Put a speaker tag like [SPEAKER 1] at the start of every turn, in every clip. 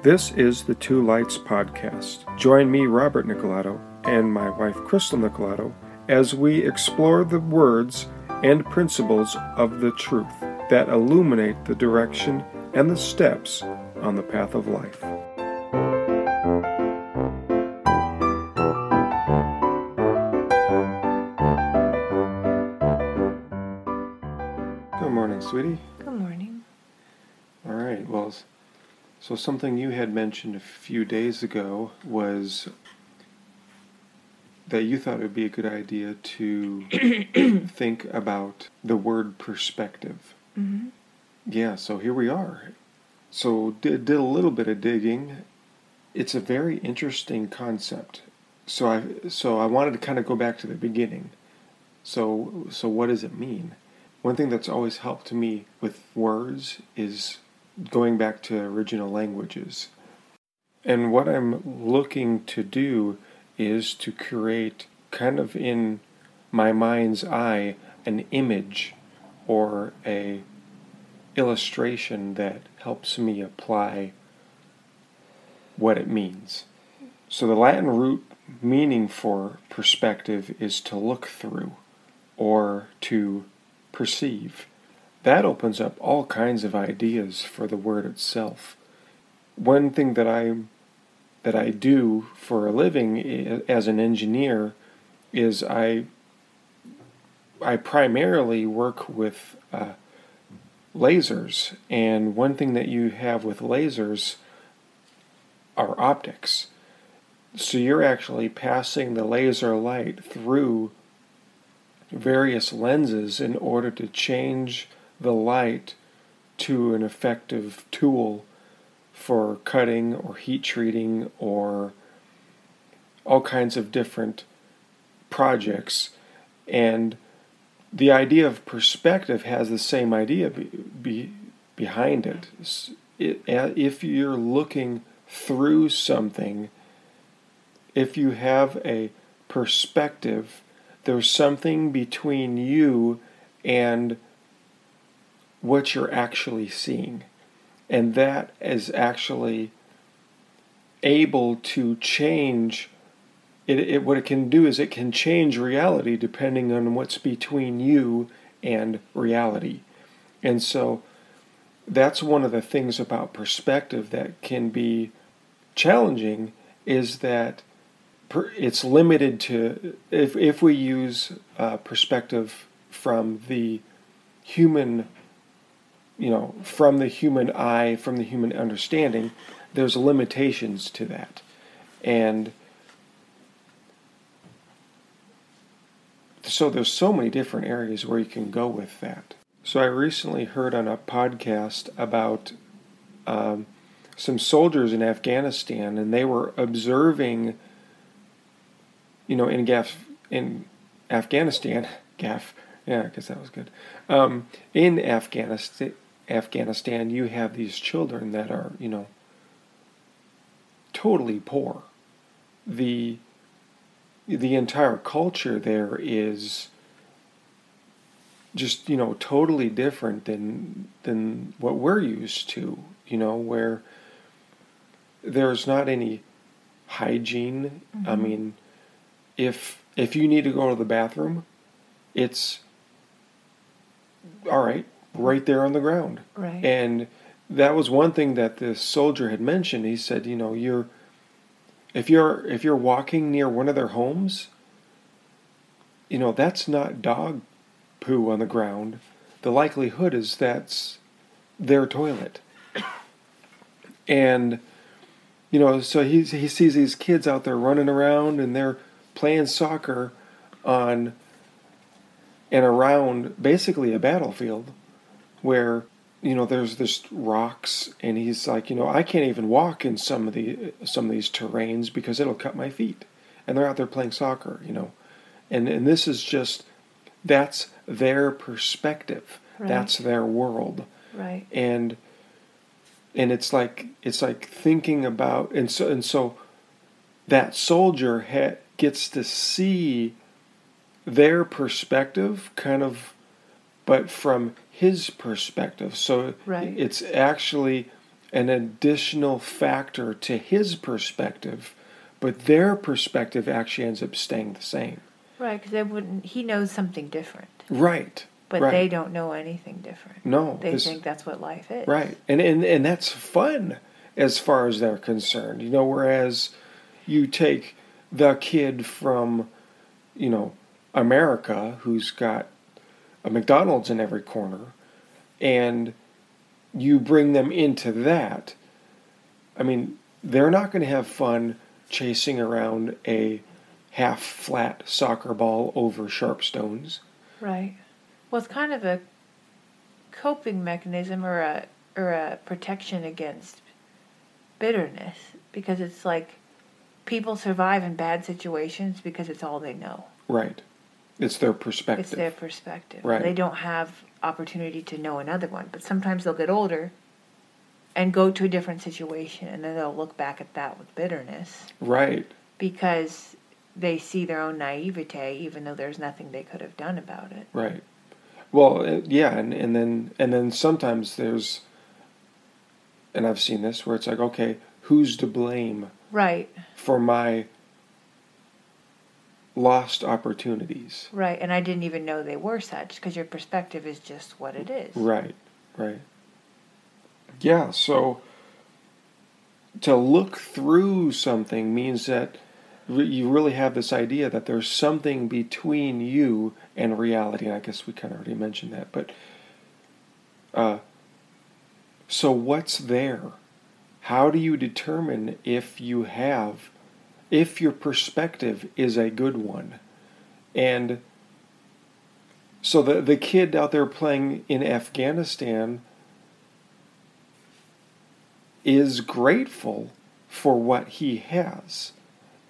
[SPEAKER 1] This is the Two Lights Podcast. Join me, Robert Nicolato, and my wife, Crystal Nicolato, as we explore the words and principles of the truth that illuminate the direction and the steps on the path of life. So something you had mentioned a few days ago was that you thought it would be a good idea to think about the word perspective.
[SPEAKER 2] hmm
[SPEAKER 1] Yeah, so here we are. So did, did a little bit of digging. It's a very interesting concept. So I so I wanted to kind of go back to the beginning. So so what does it mean? One thing that's always helped me with words is going back to original languages. And what I'm looking to do is to create kind of in my mind's eye an image or a illustration that helps me apply what it means. So the Latin root meaning for perspective is to look through or to perceive. That opens up all kinds of ideas for the word itself. One thing that I that I do for a living as an engineer is I I primarily work with uh, lasers, and one thing that you have with lasers are optics. So you're actually passing the laser light through various lenses in order to change the light to an effective tool for cutting or heat treating or all kinds of different projects. And the idea of perspective has the same idea be, be, behind it. It. If you're looking through something, if you have a perspective, there's something between you and what you're actually seeing. And that is actually able to change it, it what it can do is it can change reality depending on what's between you and reality. And so that's one of the things about perspective that can be challenging is that per, it's limited to if if we use uh, perspective from the human you know from the human eye from the human understanding there's limitations to that. And so there's so many different areas where you can go with that. So i recently heard on a podcast about um, some soldiers in afghanistan and they were observing you know in Gaf in afghanistan gaf yeah i guess that was good um, in afghanistan afghanistan you have these children that are you know totally poor the the entire culture there is just you know totally different than than what we're used to you know where there's not any hygiene i
[SPEAKER 2] Mhm.
[SPEAKER 1] mean if if you need to go to the bathroom it's all right right there on the ground
[SPEAKER 2] Right.
[SPEAKER 1] and that was one thing that the soldier had mentioned. He said, you know, you're if you're if you're walking near one of their homes, you know, that's not dog poo on the ground. The likelihood is that's their toilet. And you know, so he he sees these kids out there running around and they're playing soccer on and around basically a battlefield where you know there's this rocks and he's like you know I can't even walk in some of the some of these terrains because it'll cut my feet and they're out there playing soccer you know and and this is just that's their perspective
[SPEAKER 2] Right.
[SPEAKER 1] that's their world
[SPEAKER 2] right.
[SPEAKER 1] and and it's like it's like thinking about and so and so that soldier ha- gets to see their perspective kind of but from his perspective so
[SPEAKER 2] Right.
[SPEAKER 1] it's actually an additional factor to his perspective, but their perspective actually ends up staying the same.
[SPEAKER 2] Right, because they wouldn't. He knows something different,
[SPEAKER 1] Right.
[SPEAKER 2] but
[SPEAKER 1] right.
[SPEAKER 2] they don't know anything different.
[SPEAKER 1] No.
[SPEAKER 2] They think that's what life is.
[SPEAKER 1] Right. And, and and that's fun as far as they're concerned. You know, whereas you take the kid from, you know, America who's got a McDonald's in every corner and you bring them into that. I mean, they're not going to have fun chasing around a half flat soccer ball over sharp stones.
[SPEAKER 2] Right. Well, it's kind of a coping mechanism or a or a protection against bitterness because it's like people survive in bad situations because it's all they know.
[SPEAKER 1] Right. It's their perspective.
[SPEAKER 2] It's their perspective.
[SPEAKER 1] Right.
[SPEAKER 2] They don't have opportunity to know another one. But sometimes they'll get older and go to a different situation and then they'll look back at that with bitterness
[SPEAKER 1] right.
[SPEAKER 2] because they see their own naivete even though there's nothing they could have done about it.
[SPEAKER 1] Right. Well, uh, yeah, and, and then and then sometimes there's, and I've seen this where it's like, okay, who's to blame
[SPEAKER 2] Right.
[SPEAKER 1] for my lost opportunities?
[SPEAKER 2] Right. And I didn't even know they were such because your perspective is just what it is.
[SPEAKER 1] Right. Right. Yeah. So to look through something means that you really have this idea that there's something between you and reality. And I guess we kind of already mentioned that, but uh, so what's there? How do you determine if you have, if your perspective is a good one? And so the the kid out there playing in Afghanistan is grateful for what he has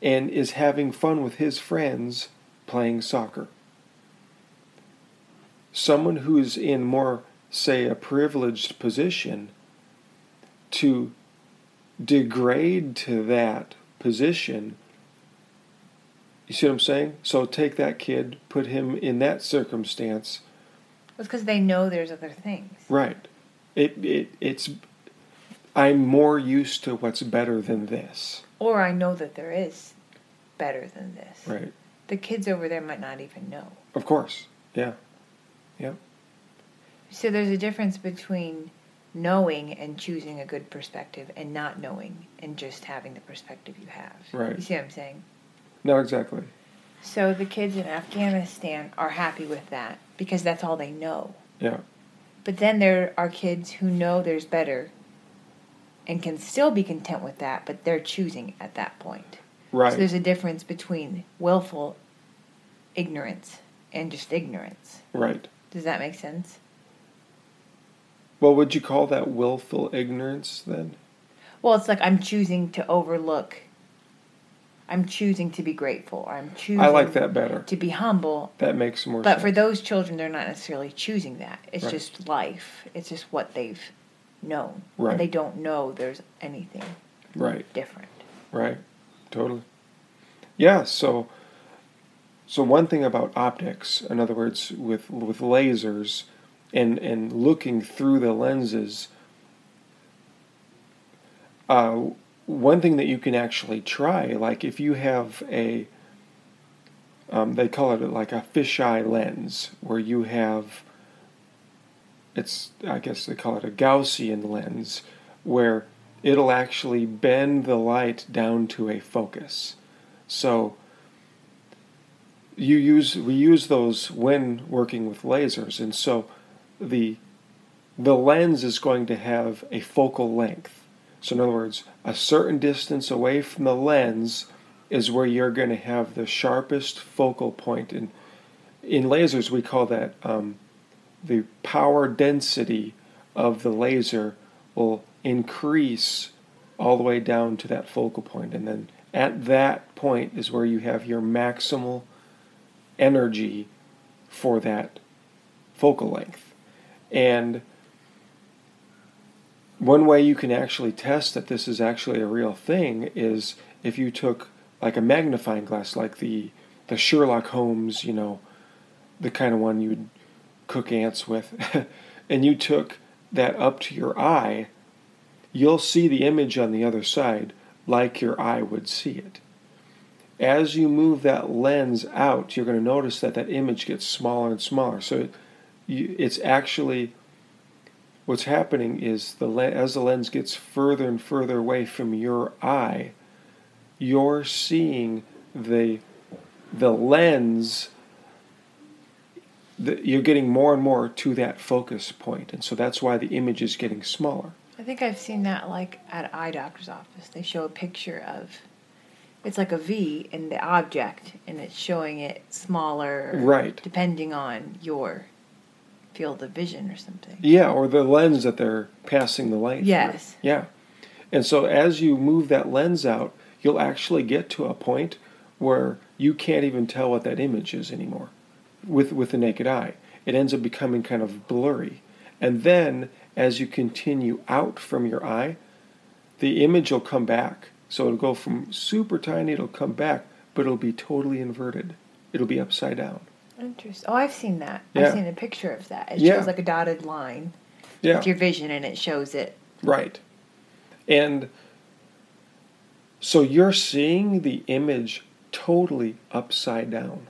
[SPEAKER 1] and is having fun with his friends playing soccer. Someone who's in more, say, a privileged position to degrade to that position. You see what I'm saying? So take that kid, put him in that circumstance.
[SPEAKER 2] It's because they know there's other things.
[SPEAKER 1] Right. It, it it's I'm more used to what's better than this.
[SPEAKER 2] Or I know that there is better than this.
[SPEAKER 1] Right.
[SPEAKER 2] The kids over there might not even know.
[SPEAKER 1] Of course. Yeah. Yeah.
[SPEAKER 2] So there's a difference between knowing and choosing a good perspective and not knowing and just having the perspective you have.
[SPEAKER 1] Right.
[SPEAKER 2] You see what I'm saying?
[SPEAKER 1] No, exactly.
[SPEAKER 2] So the kids in Afghanistan are happy with that because that's all they know.
[SPEAKER 1] Yeah.
[SPEAKER 2] But then there are kids who know there's better and can still be content with that, but they're choosing at that point.
[SPEAKER 1] Right.
[SPEAKER 2] So there's a difference between willful ignorance and just ignorance.
[SPEAKER 1] right.
[SPEAKER 2] Does that make sense?
[SPEAKER 1] Well, would you call that willful ignorance then?
[SPEAKER 2] Well, it's like I'm choosing to overlook. I'm choosing to be grateful, or I'm choosing
[SPEAKER 1] I like that better.
[SPEAKER 2] to be humble.
[SPEAKER 1] That makes more
[SPEAKER 2] But
[SPEAKER 1] sense.
[SPEAKER 2] for those children, they're not necessarily choosing that. It's
[SPEAKER 1] Right.
[SPEAKER 2] just life. It's just what they've known.
[SPEAKER 1] Right.
[SPEAKER 2] And they don't know there's anything
[SPEAKER 1] right.
[SPEAKER 2] different.
[SPEAKER 1] Right. Totally. Yeah, so so one thing about optics, in other words, with with lasers and and looking through the lenses, uh, one thing that you can actually try, like if you have a, um, they call it like a fisheye lens, where you have, it's I guess they call it a Gaussian lens, where it'll actually bend the light down to a focus. So you use we use those when working with lasers, and so the the lens is going to have a focal length. So in other words, a certain distance away from the lens is where you're going to have the sharpest focal point. And in lasers, we call that um, the power density of the laser will increase all the way down to that focal point. And then at that point is where you have your maximal energy for that focal length. And one way you can actually test that this is actually a real thing is if you took like a magnifying glass, like the the Sherlock Holmes, you know, the kind of one you'd cook ants with, and you took that up to your eye, you'll see the image on the other side like your eye would see it. As you move that lens out, you're going to notice that that image gets smaller and smaller. So you, it's actually what's happening is the as the lens gets further and further away from your eye, you're seeing the the lens the, you're getting more and more to that focus point and so that's why the image is getting smaller
[SPEAKER 2] I think I've seen that like at an eye doctor's office. They show a picture of it's like a V in the object and it's showing it smaller
[SPEAKER 1] right
[SPEAKER 2] depending on your of vision or something.
[SPEAKER 1] yeah or the lens that they're passing the light through.
[SPEAKER 2] Yes.
[SPEAKER 1] yeah and so as you move that lens out you'll actually get to a point where you can't even tell what that image is anymore with with the naked eye it ends up becoming kind of blurry and then as you continue out from your eye the image will come back so it'll go from super tiny it'll come back but it'll be totally inverted it'll be upside down
[SPEAKER 2] Interesting. Oh, I've seen that.
[SPEAKER 1] Yeah.
[SPEAKER 2] I've seen a picture of that. It
[SPEAKER 1] Yeah.
[SPEAKER 2] shows like a dotted line
[SPEAKER 1] yeah
[SPEAKER 2] with your vision and it shows it.
[SPEAKER 1] Right. And so you're seeing the image totally upside down.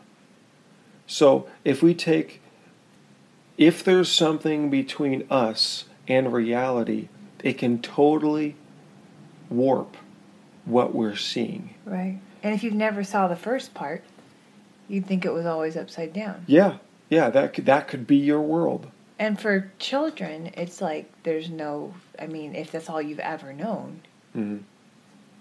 [SPEAKER 1] So if we take, if there's something between us and reality, it can totally warp what we're seeing.
[SPEAKER 2] Right. And if you've never saw the first part, you'd think it was always upside down.
[SPEAKER 1] Yeah, yeah, that could, that could be your world.
[SPEAKER 2] And for children, it's like there's no, I mean, if that's all you've ever known,
[SPEAKER 1] hmm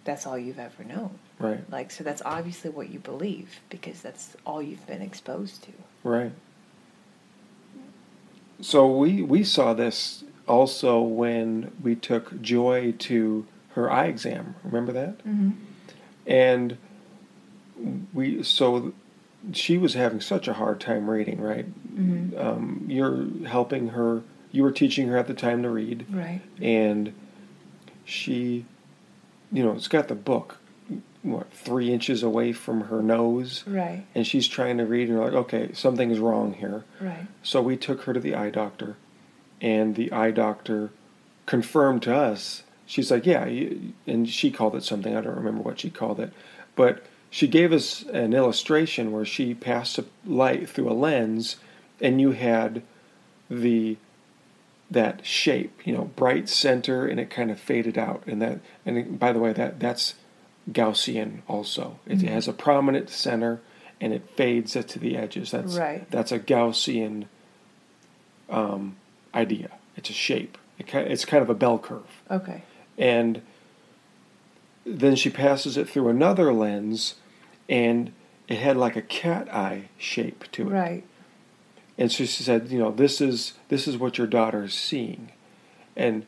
[SPEAKER 2] that's all you've ever known.
[SPEAKER 1] Right,
[SPEAKER 2] Like, so that's obviously what you believe because that's all you've been exposed to.
[SPEAKER 1] right. So we we saw this also when we took Joy to her eye exam. Remember that?
[SPEAKER 2] Mm-hmm.
[SPEAKER 1] and we so she was having such a hard time reading right
[SPEAKER 2] Mm-hmm.
[SPEAKER 1] um, you're helping her you were teaching her at the time to read
[SPEAKER 2] Right.
[SPEAKER 1] and she you know it's got the book what three inches away from her nose
[SPEAKER 2] Right.
[SPEAKER 1] and she's trying to read and you're like okay something's wrong here
[SPEAKER 2] Right.
[SPEAKER 1] so we took her to the eye doctor, and the eye doctor confirmed to us. She's like, yeah, and she called it something. I don't remember what she called it, but she gave us an illustration where she passed a light through a lens, and you had the that shape, you know, bright center, and it kind of faded out. And that, and by the way, that that's Gaussian also. It
[SPEAKER 2] Mhm.
[SPEAKER 1] has a prominent center, and it fades it to the edges. That's
[SPEAKER 2] Right.
[SPEAKER 1] that's a Gaussian um, idea. It's a shape. It it's kind of a bell curve.
[SPEAKER 2] Okay.
[SPEAKER 1] And then she passes it through another lens, and it had like a cat eye shape to it.
[SPEAKER 2] Right.
[SPEAKER 1] And so she said, you know, this is this is what your daughter is seeing, and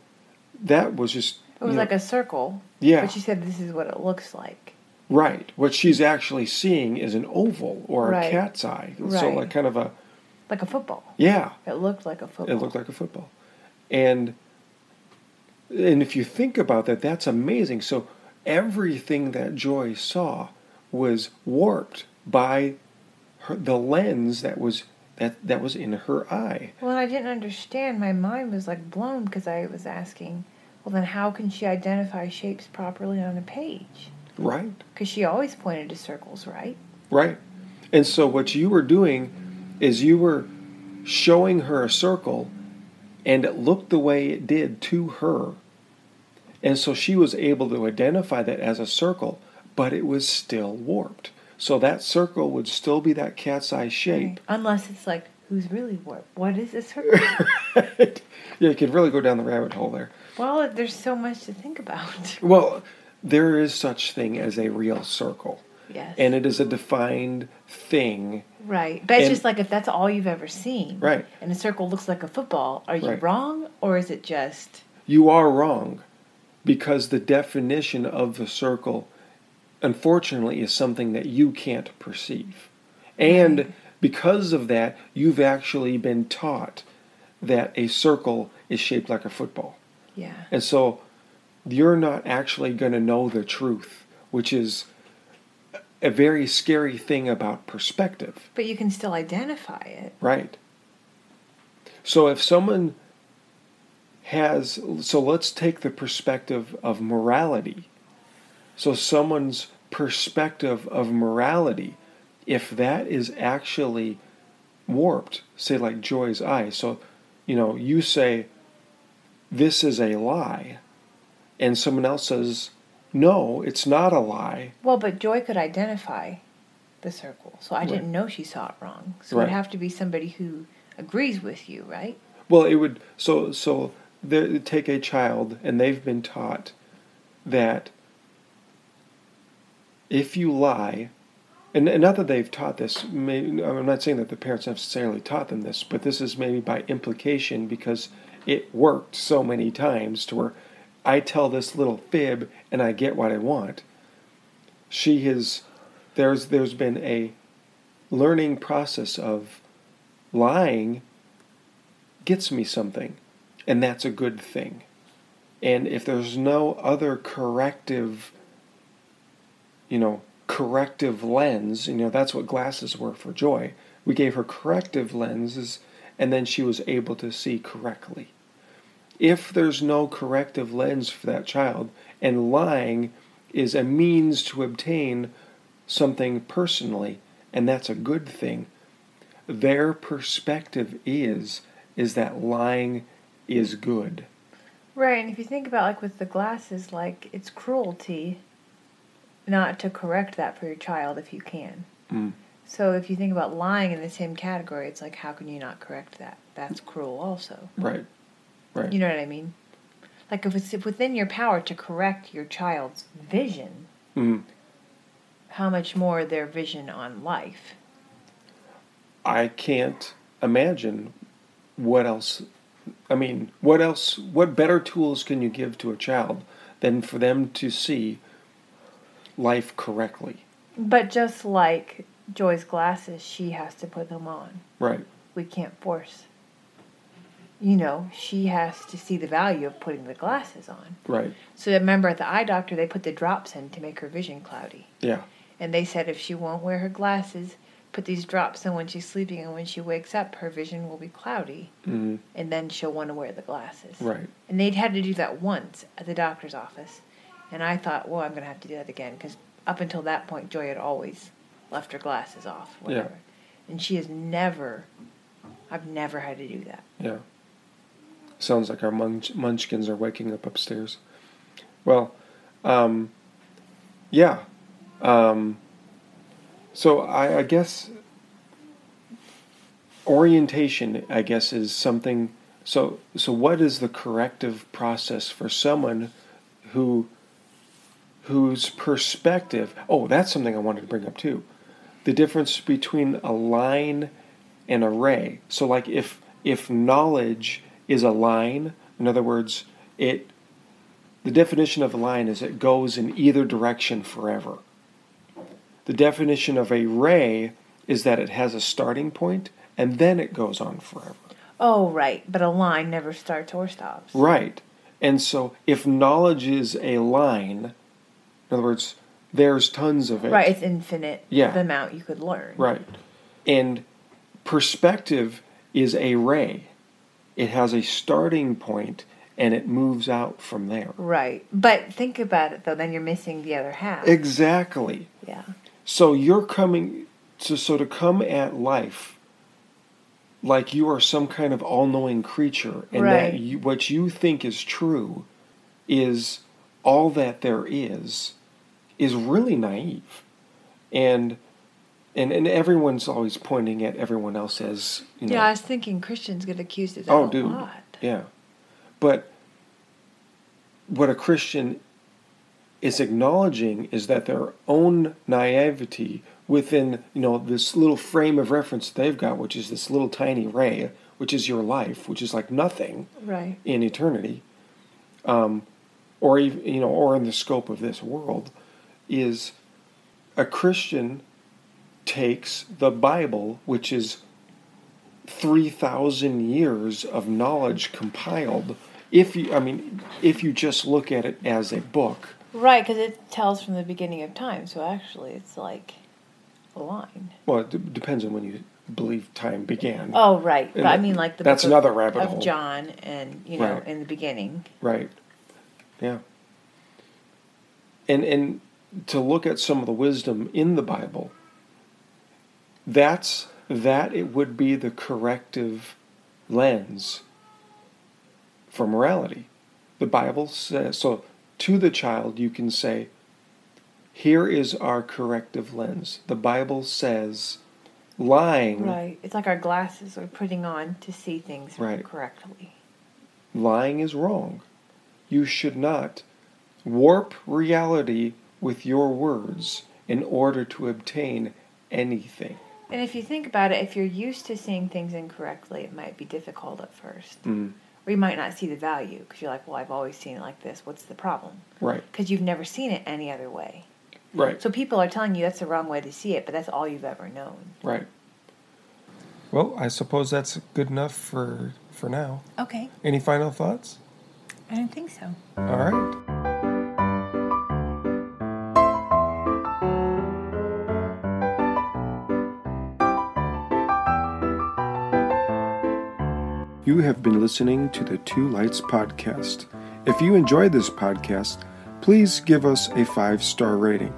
[SPEAKER 1] that was just
[SPEAKER 2] It was
[SPEAKER 1] you know,
[SPEAKER 2] like a circle.
[SPEAKER 1] yeah
[SPEAKER 2] But she said this is what it looks like.
[SPEAKER 1] right. What she's actually seeing is an oval or
[SPEAKER 2] Right.
[SPEAKER 1] a cat's eye.
[SPEAKER 2] Right.
[SPEAKER 1] So like kind of a
[SPEAKER 2] Like a football.
[SPEAKER 1] yeah.
[SPEAKER 2] It looked like a football.
[SPEAKER 1] It looked like a football. And and if you think about that, that's amazing. So everything that Joy saw was warped by her, the lens that was that that was in her eye.
[SPEAKER 2] Well, I didn't understand. My mind was like blown because I was asking, well, then how can she identify shapes properly on a page?
[SPEAKER 1] Right.
[SPEAKER 2] Because she always pointed to circles, right?
[SPEAKER 1] Right. And so what you were doing is you were showing her a circle and it looked the way it did to her. And so she was able to identify that as a circle, but it was still warped. So that circle would still be that cat's eye shape.
[SPEAKER 2] Right. Unless it's like, who's really warped? What is this circle?
[SPEAKER 1] yeah, you could really go down the rabbit hole there.
[SPEAKER 2] well, there's so much to think about.
[SPEAKER 1] Well, there is such thing as a real circle,
[SPEAKER 2] yes.
[SPEAKER 1] and it is a defined thing.
[SPEAKER 2] right. But it's
[SPEAKER 1] and-
[SPEAKER 2] just like if that's all you've ever seen.
[SPEAKER 1] Right.
[SPEAKER 2] And a circle looks like a football, are you
[SPEAKER 1] Right.
[SPEAKER 2] wrong or is it just.
[SPEAKER 1] You are wrong because the definition of the circle, unfortunately, is something that you can't perceive. And because of that, you've actually been taught that a circle is shaped like a football.
[SPEAKER 2] Yeah.
[SPEAKER 1] And so you're not actually going to know the truth, which is a very scary thing about perspective.
[SPEAKER 2] But you can still identify it.
[SPEAKER 1] Right. So if someone has so let's take the perspective of morality. So someone's perspective of morality, if that is actually warped, say like Joy's eye. So, you know, you say this is a lie, and someone else says no, it's not a lie.
[SPEAKER 2] Well, but Joy could identify the circle, so I
[SPEAKER 1] Right.
[SPEAKER 2] didn't know she saw it wrong. So
[SPEAKER 1] Right.
[SPEAKER 2] it'd have to be somebody who agrees with you, right?
[SPEAKER 1] Well, it would so so they take a child and they've been taught that if you lie, and, and not that they've taught this, maybe, I'm not saying that the parents necessarily taught them this, but this is maybe by implication because it worked so many times to where I tell this little fib and I get what I want. She has, there's there's been a learning process of lying gets me something, and that's a good thing. And if there's no other corrective, you know, corrective lens, you know, that's what glasses were for Joy. We gave her corrective lenses, and then she was able to see correctly. If there's no corrective lens for that child, and lying is a means to obtain something personally, and that's a good thing, their perspective is is that lying is good.
[SPEAKER 2] Right, and if you think about like with the glasses, like it's cruelty not to correct that for your child if you can.
[SPEAKER 1] Mm.
[SPEAKER 2] So if you think about lying in the same category, it's like how can you not correct that? That's cruel also.
[SPEAKER 1] Right. Right.
[SPEAKER 2] You know what I mean? Like if it's within your power to correct your child's vision,
[SPEAKER 1] Mm.
[SPEAKER 2] how much more their vision on life?
[SPEAKER 1] I can't imagine what else. I mean, what else? What better tools can you give to a child than for them to see life correctly?
[SPEAKER 2] But just like Joy's glasses, she has to put them on.
[SPEAKER 1] Right.
[SPEAKER 2] We can't force. You know, she has to see the value of putting the glasses on.
[SPEAKER 1] Right.
[SPEAKER 2] So remember at the eye doctor, they put the drops in to make her vision cloudy.
[SPEAKER 1] Yeah.
[SPEAKER 2] And they said if she won't wear her glasses, put these drops in when she's sleeping, and when she wakes up, her vision will be cloudy,
[SPEAKER 1] Mm.
[SPEAKER 2] and then she'll want to wear the glasses.
[SPEAKER 1] Right.
[SPEAKER 2] And they'd had to do that once at the doctor's office. And I thought, well, I'm going to have to do that again because up until that point, Joy had always left her glasses off.
[SPEAKER 1] Yeah.
[SPEAKER 2] And she has never, I've never had to do that.
[SPEAKER 1] Yeah. Sounds like our munch- munchkins are waking up upstairs. Well, um, yeah. Um, so I, I guess orientation, I guess, is something. So, so what is the corrective process for someone who, whose perspective? Oh, that's something I wanted to bring up too. The difference between a line and a ray. So, like if if knowledge is a line, in other words, it the definition of a line is it goes in either direction forever. The definition of a ray is that it has a starting point and then it goes on forever.
[SPEAKER 2] Oh, right. But a line never starts or stops.
[SPEAKER 1] Right. And so if knowledge is a line, in other words, there's tons of it.
[SPEAKER 2] Right. It's infinite.
[SPEAKER 1] Yeah.
[SPEAKER 2] The amount you could learn.
[SPEAKER 1] Right. And perspective is a ray. It has a starting point and it moves out from there.
[SPEAKER 2] Right. But think about it, though, then you're missing the other half.
[SPEAKER 1] Exactly.
[SPEAKER 2] yeah.
[SPEAKER 1] So you're coming to so to come at life like you are some kind of all-knowing creature and
[SPEAKER 2] Right.
[SPEAKER 1] that you, what you think is true is all that there is is really naive. And and and everyone's always pointing at everyone else as, you know,
[SPEAKER 2] Yeah, I was thinking Christians get accused of that
[SPEAKER 1] Oh,
[SPEAKER 2] a
[SPEAKER 1] dude.
[SPEAKER 2] lot.
[SPEAKER 1] Yeah. But what a Christian is acknowledging is that their own naivety within, you know, this little frame of reference they've got, which is this little tiny ray, which is your life, which is like nothing
[SPEAKER 2] Right.
[SPEAKER 1] in eternity, um, or even, you know, or in the scope of this world, is a Christian takes the Bible, which is 3,000 years of knowledge compiled. If you, I mean, if you just look at it as a book,
[SPEAKER 2] Right, because it tells from the beginning of time, so actually it's like a line.
[SPEAKER 1] well, it d- depends on when you believe time began.
[SPEAKER 2] Oh, right. But I mean, like the
[SPEAKER 1] that's
[SPEAKER 2] book
[SPEAKER 1] another
[SPEAKER 2] of,
[SPEAKER 1] rabbit
[SPEAKER 2] of
[SPEAKER 1] hole.
[SPEAKER 2] John, and you know,
[SPEAKER 1] Right.
[SPEAKER 2] in the beginning.
[SPEAKER 1] Right. Yeah. And and to look at some of the wisdom in the Bible, that's that it would be the corrective lens for morality. The Bible says so to the child you can say, here is our corrective lens. The Bible says lying
[SPEAKER 2] Right. It's like our glasses we're putting on to see things
[SPEAKER 1] Right.
[SPEAKER 2] correctly.
[SPEAKER 1] lying is wrong. You should not warp reality with your words in order to obtain anything.
[SPEAKER 2] And if you think about it, if you're used to seeing things incorrectly, it might be difficult at first.
[SPEAKER 1] Mm,
[SPEAKER 2] Or you might not see the value because you're like, well, I've always seen it like this. What's the problem?
[SPEAKER 1] right,
[SPEAKER 2] Because you've never seen it any other way.
[SPEAKER 1] right,
[SPEAKER 2] So people are telling you that's the wrong way to see it, but that's all you've ever known.
[SPEAKER 1] right. Well, I suppose that's good enough for for now.
[SPEAKER 2] Okay.
[SPEAKER 1] Any final thoughts?
[SPEAKER 2] I don't think so.
[SPEAKER 1] All right. You have been listening to the Two Lights Podcast. If you enjoyed this podcast, please give us a five star rating.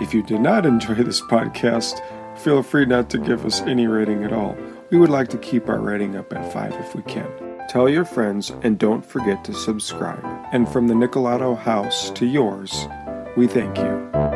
[SPEAKER 1] If you did not enjoy this podcast, feel free not to give us any rating at all. We would like to keep our rating up at five if we can. Tell your friends and don't forget to subscribe. And from the Nicolato house to yours, we thank you.